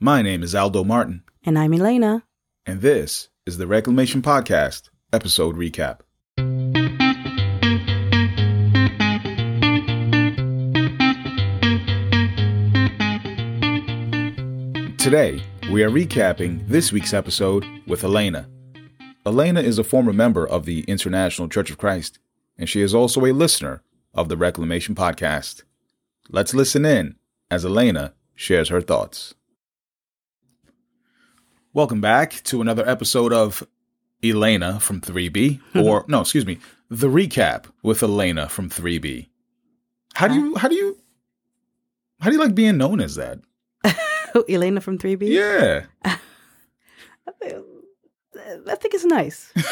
My name is Aldo Martin, And I'm Elena. and this is the Reclamation Podcast, episode recap. Today, we are recapping this week's episode with Elena. Elena is a former member of the International Church of Christ, and she is also a listener of the Reclamation Podcast. Let's listen in as Elena shares her thoughts. Welcome back to another episode of Elena from 3B, or no, excuse me, the recap with Elena from 3B. How do you how do you how do you like being known as that? Elena from 3B? Yeah. I think it's nice.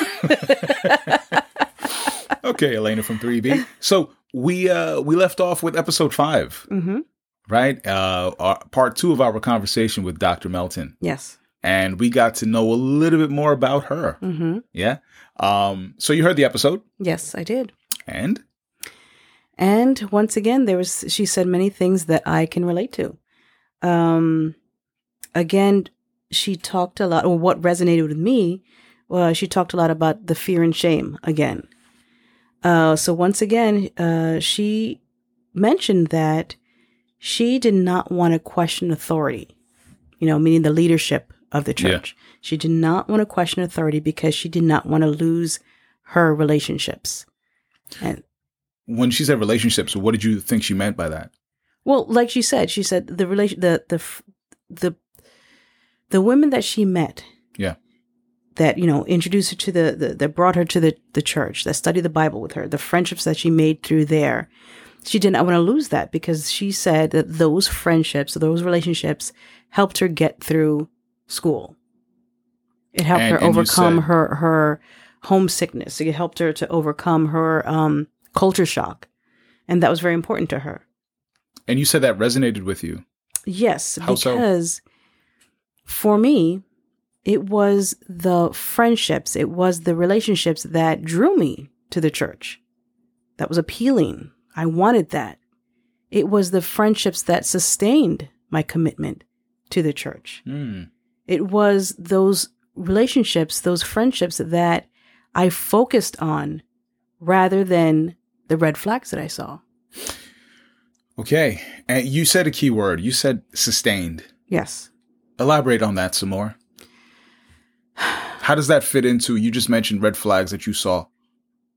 Okay, Elena from 3B. So we uh we left off with episode 5, hmm right? Uh our, part 2 of our conversation with Dr. Melton. Yes. And we got to know a little bit more about her. hmm Yeah. Um so you heard the episode Yes, I did. and And once again, there was she said many things that I can relate to. Um, again, she talked a lot, or what resonated with me, was she talked a lot about the fear and shame again. Uh, so once again, uh, she mentioned that she did not want to question authority, you know, meaning the leadership of the Yeah. church. She did not want to question authority because she did not want to lose her relationships. And when she said relationships, what did you think she meant by that? Well, like she said, she said the relation, the the the the women that she met, Yeah. that you know introduced her to the, the that brought her to the the church, that studied the Bible with her, the friendships that she made through there. She did not want to lose that because she said that those friendships, those relationships, helped her get through school. It helped And- her and overcome said- her her homesickness. It helped her to overcome her um, culture shock, and that was very important to her. And you said that resonated with you. Yes, How so? because for me, it was the friendships, it was the relationships that drew me to the church. That was appealing. I wanted that. It was the friendships that sustained my commitment to the church. Hmm. It was those relationships, those friendships that I focused on rather than the red flags that I saw. Okay. And you said a key word. You said sustained. Yes. Elaborate on that some more. How does that fit into you just mentioned red flags that you saw,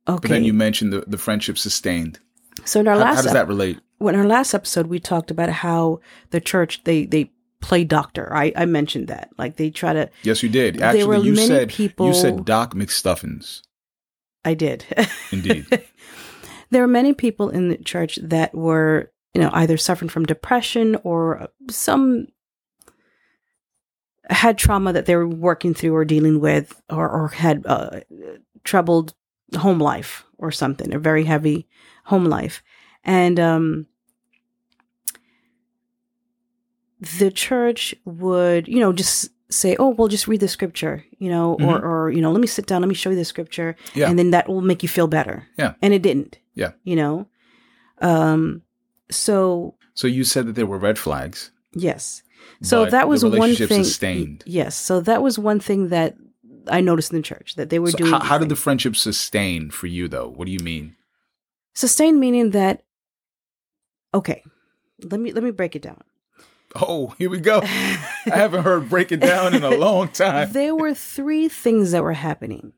Okay. but then you mentioned the, the friendship sustained. so in our How, last how does that relate? when our last episode we talked about how the church they they play doctor. I I mentioned that like they try to. Yes, you did. Actually, There were you many said people- you said Doc McStuffins. I did. Indeed. there were many people in the church that were you know either suffering from depression or some had trauma that they were working through or dealing with or or had uh, troubled home life or something a very heavy home life and um the church would you know just say oh well just read the scripture you know or Mhm. or you know let me sit down let me show you the scripture Yeah. and then that will make you feel better Yeah. and it didn't Yeah. you know um so So you said that there were red flags. yes so that was one thing sustained. yes so that was one thing that i noticed in the church that they were So doing how, how did the friendship sustain for you, though? What do you mean? sustained meaning that okay let me let me break it down Oh, here we go. I haven't heard break it down in a long time. there were three things that were happening.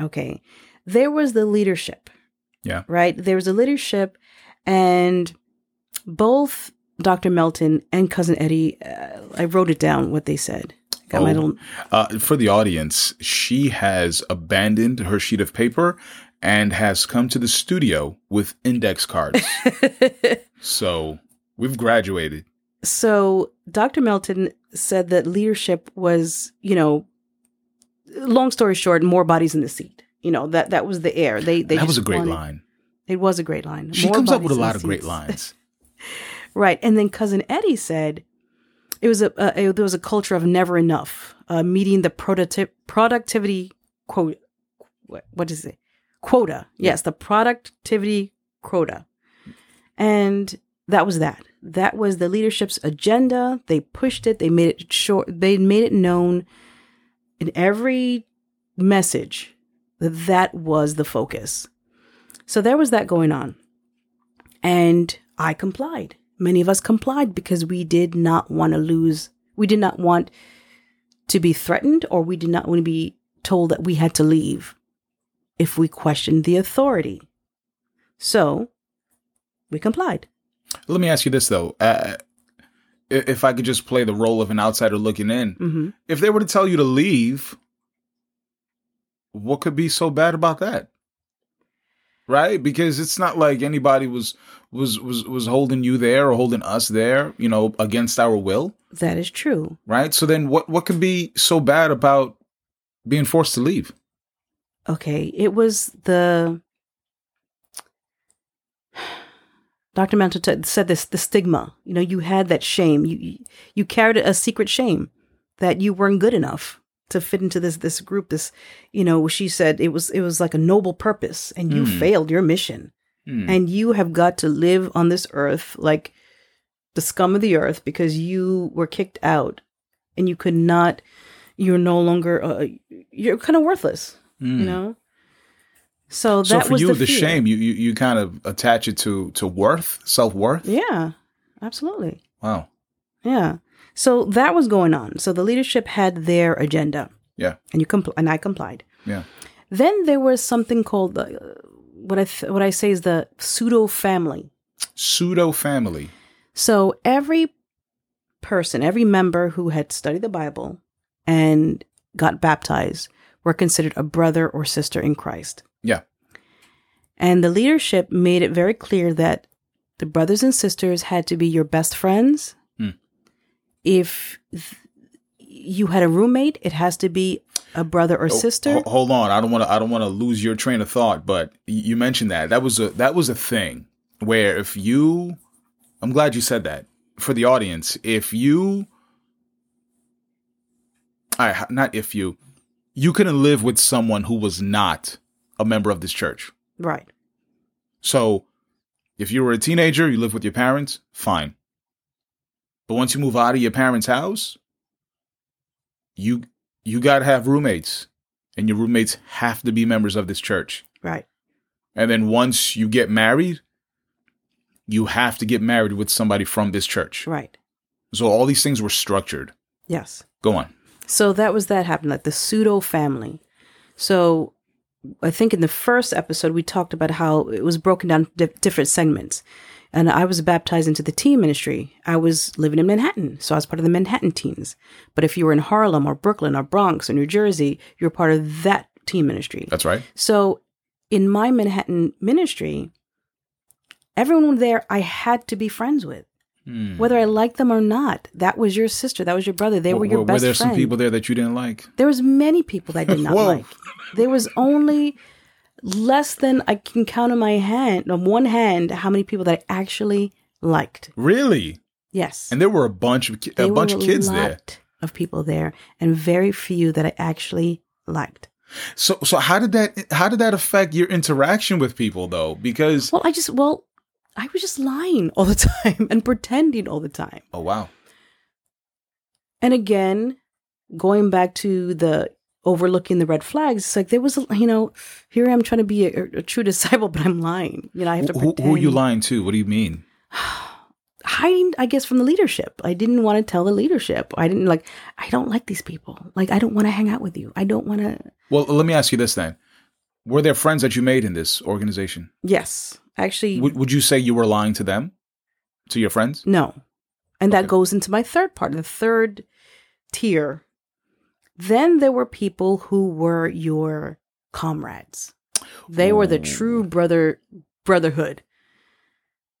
Okay. There was the leadership. Yeah. Right? There was the leadership, and both Dr. Melton and Cousin Eddie, uh, I wrote it down what they said. Got my Oh. little, Uh, for the audience, she has abandoned her sheet of paper and has come to the studio with index cards. so we've graduated. So Dr. Melton said that leadership was, you know, long story short, more bodies in the seat. You know, that that was the air. They they that was a great wanted- line. It was a great line. She More comes up with a lot of great lines. Right. And then cousin Eddie said it was a, a, there was a culture of never enough, uh, meeting the producti- productivity quote. What, what is it? Quota. Yes, the productivity quota. And that was that. That was the leadership's agenda. They pushed it. They made it short. They made it known in every message that that was the focus. So there was that going on. And I complied. Many of us complied because we did not want to lose, we did not want to be threatened or we did not want to be told that we had to leave if we questioned the authority. So we complied. Let me ask you this though. Uh, if I could just play the role of an outsider looking in, hmm if they were to tell you to leave, what could be so bad about that? Right? Because it's not like anybody was was was was holding you there or holding us there, you know, against our will, That is true. right? So then what what could be so bad about being forced to leave? Okay, it was the Dr. Melton t- said this the stigma. You know, you had that shame. You you- carried a secret shame that you weren't good enough to fit into this this group. This, you know, she said it was it was like a noble purpose, and you Mm. failed your mission, Hmm. and you have got to live on this earth like the scum of the earth because you were kicked out, and you could not. You're no longer. Uh, you're kind of worthless Hmm. you know so that so for was you, the, the, shame you, you you kind of attach it to to worth, self worth. yeah absolutely Wow. yeah so that was going on so the leadership had their agenda Yeah. and you compl- and i complied Yeah. then there was something called the what i th- what i say is the pseudo family Pseudo family. so every person every member who had studied the bible and got baptized were considered a brother or sister in christ Yeah. And the leadership made it very clear that the brothers and sisters had to be your best friends. Hmm. If th- you had a roommate, it has to be a brother or sister. Ho- hold on, I don't want to. I don't want to lose your train of thought. But y- you mentioned that that was a that was a thing where if you, I'm glad you said that for the audience. If you, I not if you, you couldn't live with someone who was not a member of this church. Right. So, if you were a teenager, you live with your parents, fine. But once you move out of your parents' house, you you got to have roommates, and your roommates have to be members of this church. Right. And then once you get married, you have to get married with somebody from this church. Right. So all these things were structured. Yes. Go on. So that was that happened, like the pseudo family. So I think in the first episode, we talked about how it was broken down di- different segments. And I was baptized into the teen ministry. I was living in Manhattan, so I was part of the Manhattan teens. But if you were in Harlem or Brooklyn or Bronx or New Jersey, you're part of that teen ministry. That's right. So in my Manhattan ministry, everyone there I had to be friends with. Hmm. Whether I liked them or not, that was your sister, that was your brother. They were your best friends. were, there friend. some people there that you didn't like? There was many people that I did not like. There was only less than I can count on my hand, on one hand, how many people that I actually liked. Really? Yes, And there were a bunch of ki- a There bunch were of kids lot there. of people there, and very few that I actually liked. So so how did that how did that affect your interaction with people though? Because Well, I just well, I was just lying all the time and pretending all the time. oh wow. And again, going back to the overlooking the red flags, it's like there was, a, you know, here I am trying to be a, a true disciple, but I'm lying. You know, I have to Who, pretend. who are you lying to? What do you mean? hiding i guess from the leadership i didn't want to tell the leadership i didn't like i don't like these people like i don't want to hang out with you i don't want to Well, let me ask you this then. Were there friends that you made in this organization? yes actually Would would you say you were lying to them? To your friends? no and that Okay. goes into my third part the third tier then there were people who were your comrades they were the true brother brotherhood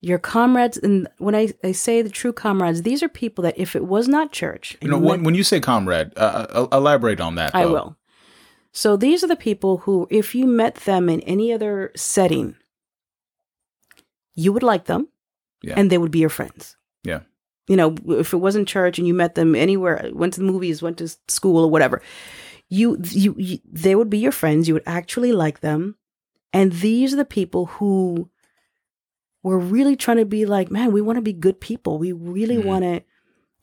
your comrades and when I, I say the true comrades these are people that if it was not church You know, when, when you say comrade, uh, uh, elaborate on that. I will. So these are the people who, if you met them in any other setting, you would like them, Yeah. and they would be your friends. Yeah. You know, if it wasn't church and you met them anywhere, went to the movies, went to school or whatever, you, you, you they would be your friends. You would actually like them, and these are the people who we're really trying to be like, man, we want to be good people. We really want to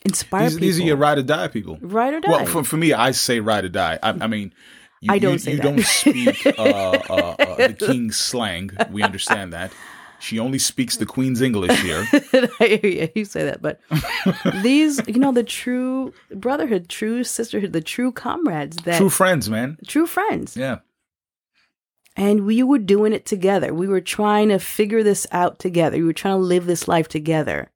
inspire These, people. these are your ride or die people. Ride or die. Well, for, for me, I say ride or die. I, I mean, you, I don't you, say you that. don't speak uh, uh, uh, the king's slang. We understand that. She only speaks the queen's English here. Hear you, say that, but these, you know, the true brotherhood, true sisterhood, the true comrades that True friends, man. true friends. Yeah. And we were doing it together. We were trying to figure this out together. We were trying to live this life together.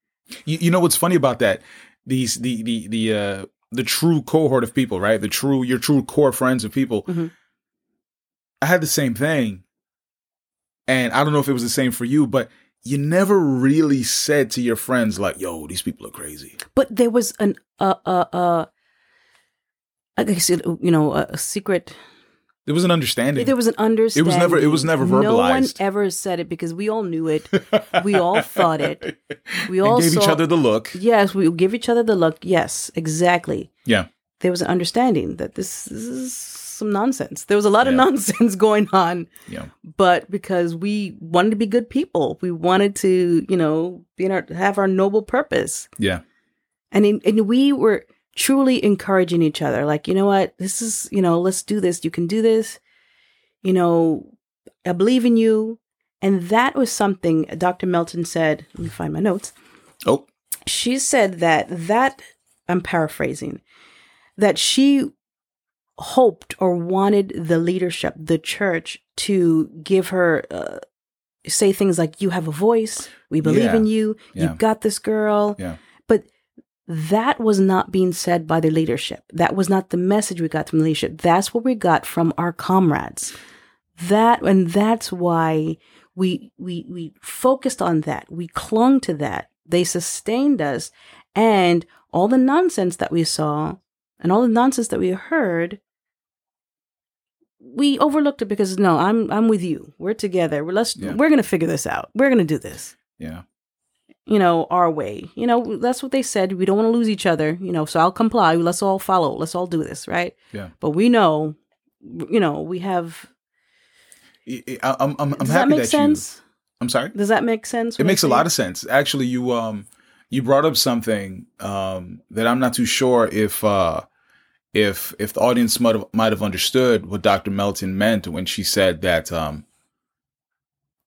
You, you know what's funny about that? These the the the uh the true cohort of people, right? The true your true core friends of people. Mhm. I had the same thing, and I don't know if it was the same for you, but you never really said to your friends like, "Yo, these people are crazy." But there was an uh uh uh I guess it, you know a, a secret. There was an understanding. There was an understanding. It was never- it was never verbalized. No one ever said it because we all knew it. we all thought it. We And all gave each other the look. Yes, we give each other the look. Yes, exactly. Yeah. There was an understanding that this, this is some nonsense. There was a lot of nonsense going on, Yeah. but because we wanted to be good people, we wanted to, you know, be in our, have our noble purpose, Yeah. and in, and we were truly encouraging each other. Like, you know what, this is, you know, let's do this. You can do this. You know, I believe in you. And that was something Dr. Melton said. Let me find my notes Oh, she said that that I'm paraphrasing that she hoped or wanted the leadership, the church, to give her uh, say things like, "You have a voice. We believe Yeah. in you. Yeah. You got this, girl." Yeah. But that was not being said by the leadership. That was not the message we got from the leadership. That's what we got from our comrades. That and that's why we we we focused on that. We clung to that. They sustained us, and all the nonsense that we saw and all the nonsense that we heard, we overlooked it because no, I'm I'm with you. We're together. We're let's Yeah. we're gonna figure this out. We're gonna do this yeah. you know, our way. You know, that's what they said. We don't want to lose each other, you know, so I'll comply. Let's all follow. Let's all do this, right? Yeah. But we know, you know, we have. I- I- I'm, I'm, I'm Does happy that make that sense? you. I'm sorry. Does that make sense? It makes a lot of sense. Actually, you um you brought up something um that I'm not too sure if uh if if the audience might have might have understood what Dr. Melton meant when she said that um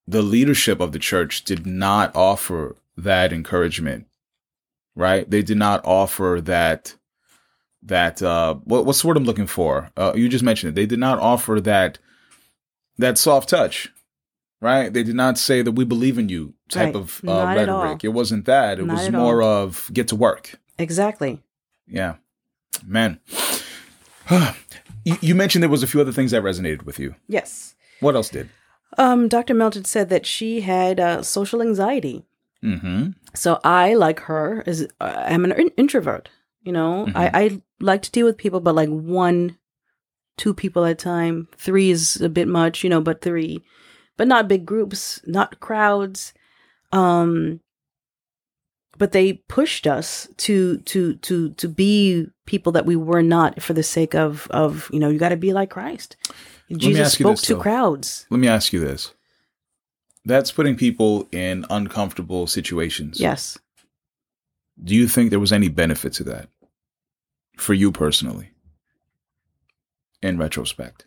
the leadership of the church did not offer that encouragement. Right? They did not offer that that uh what what's the word I'm looking for? Uh you just mentioned it. They did not offer that that soft touch right? They did not say that we believe in you type Right. of uh, Not at all. rhetoric. It wasn't that. It Not was more all. of get to work. Exactly. Yeah, man. you, you mentioned there was a few other things that resonated with you. Yes. What else did? Um, Dr. Melton said that she had uh, social anxiety. Mm-hmm. So I, like her, is uh, I'm an in- introvert. You know, I, I like to deal with people, but like one, two people at a time. Three is a bit much, you know, but three, but not big groups, not crowds. Um, but they pushed us to to to to be people that we were not for the sake of of you know you got to be like Christ. Jesus spoke this, to though. crowds. Let me ask you this. That's putting people in uncomfortable situations. Yes. Do you think there was any benefit to that for you personally? In retrospect,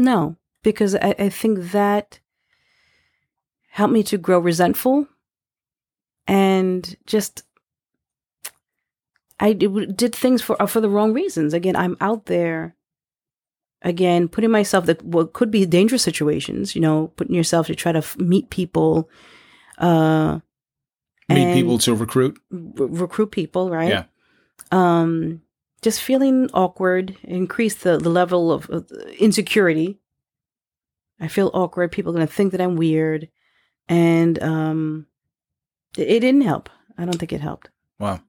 No, because I, I think that helped me to grow resentful and just I did, things for uh, for the wrong reasons. Again, I'm out there again putting myself that what could be dangerous situations, you know, putting yourself to try to f- meet people uh meet people to recruit. r- recruit people, right? Yeah. Um, just feeling awkward, increase the, the level of uh, insecurity. I feel awkward. People are going to think that I'm weird. And um, it, it didn't help. I don't think it helped. Wow.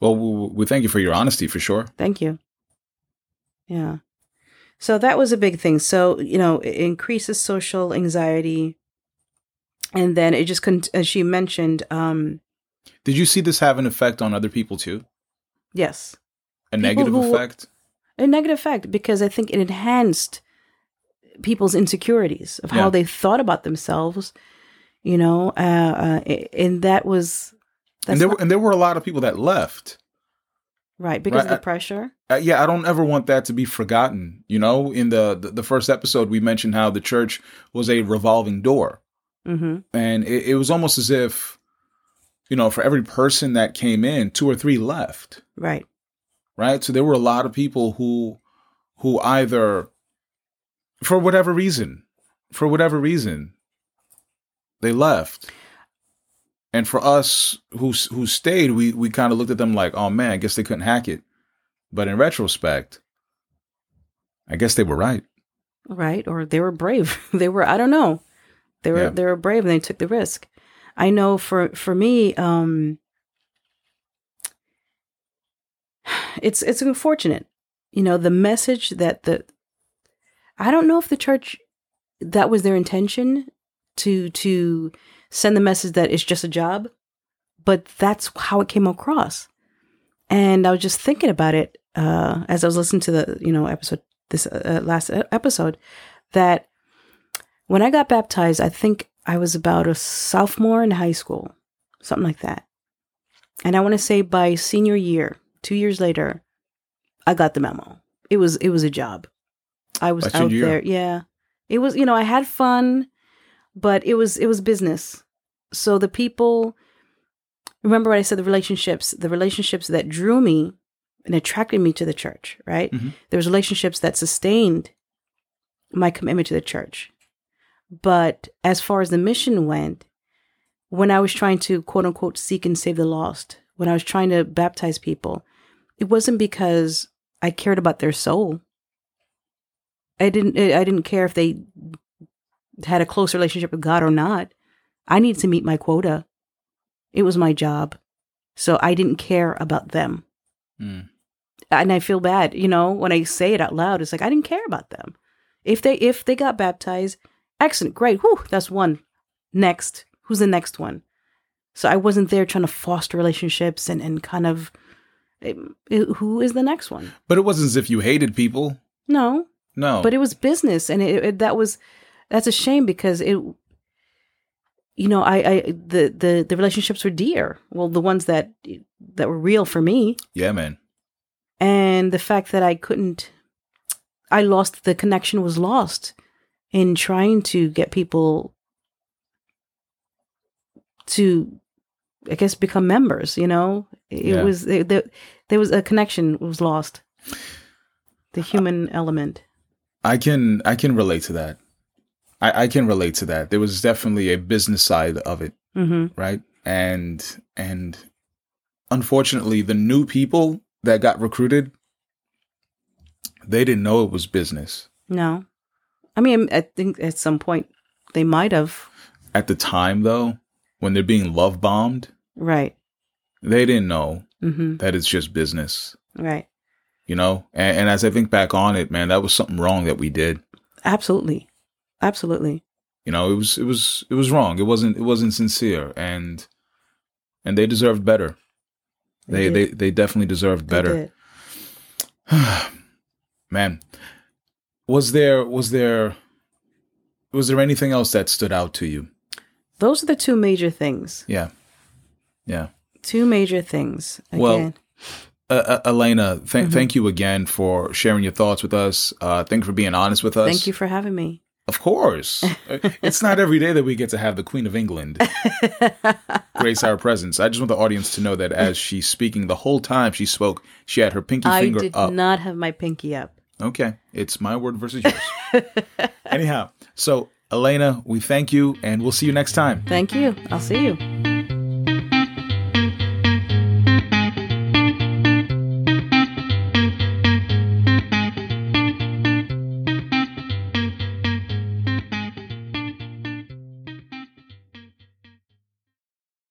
Well, we, we thank you for your honesty for sure. Thank you. Yeah. So that was a big thing. So, you know, it increases social anxiety. And then it just, con- as she mentioned, um, Did you see this have an effect on other people too? Yes, A People negative who- effect? a negative effect because I think it enhanced people's insecurities of how they thought about themselves. You know, uh, uh, and that was that's and there not- were, and there were a lot of people that left. right because right, of the pressure. Uh, yeah, I don't ever want that to be forgotten. You know, in the, the the first episode, we mentioned how the church was a revolving door, hmm and it, it was almost as if, you know, for every person that came in, two or three left. Right. right? So there were a lot of people who who either for whatever reason, for whatever reason, they left. And for us who who stayed, we we kind of looked at them like, "Oh man, I guess they couldn't hack it." But in retrospect, I guess they were right. right or they were brave they were i don't know they were Yeah. they were brave and they took the risk i know for for me um it's it's unfortunate. You know the message that the i don't know if the church that was their intention to to send the message that it's just a job but that's how it came across. And i was just thinking about it uh as i was listening to the you know episode this uh, last episode that when I got baptized, I think I was about a sophomore in high school, something like that. And I want to say by senior year, two years later, I got the memo. It was it was a job. I was out year? there. Yeah, it was. You know, I had fun, but it was it was business. So the people, remember what I said? The relationships, the relationships that drew me and attracted me to the church. Right Mhm. there was relationships that sustained my commitment to the church but as far as the mission went when i was trying to quote unquote seek and save the lost when i was trying to baptize people it wasn't because i cared about their soul i didn't i didn't care if they had a close relationship with god or not i needed to meet my quota it was my job so i didn't care about them Mm. and I feel bad, you know, when I say it out loud. It's like I didn't care about them. If they if they got baptized, excellent, great. Whew, that's one. Next, who's the next one? So I wasn't there trying to foster relationships and and kind of eh, eh, who is the next one? But it wasn't as if you hated people. No, No. but it was business, and it, it that was that's a shame because it. You know, I, I the, the the relationships were dear. Well, the ones that that were real for me, yeah, man. and the fact that I couldn't, I lost the connection was lost in trying to get people to, I guess, become members. You know, it Yeah. was it, there, there was a connection was lost, the human element. I can I can relate to that. I, I can relate to that. There was definitely a business side of it, hmm right? And and unfortunately, the new people that got recruited, they didn't know it was business No, I mean, I think at some point they might have. at the time. Though, when they're being love bombed, Right. they didn't know hmm that it's just business. Right. You know, and, and as I think back on it, man, that was something wrong that we did. Absolutely. Absolutely. You know, it was it was it was wrong. It wasn't it wasn't sincere, and and they deserved better. They did. they they definitely deserved They better. Man, was there was there was there anything else that stood out to you? Those are the two major things. Yeah, yeah. Two major things. Well, Again. Uh, uh, Elena, th- Mhm. thank you again for sharing your thoughts with us. Uh, thank you for being honest with us. Thank you for having me. Of course, Uh, it's not every day that we get to have the Queen of England grace our presence. I just want the audience to know that as she's speaking, the whole time she spoke, she had her pinky finger. I finger did not have my pinky up. Okay, it's my word versus yours. Anyhow, so Elena, we thank you, and we'll see you next time. Thank you. I'll see you.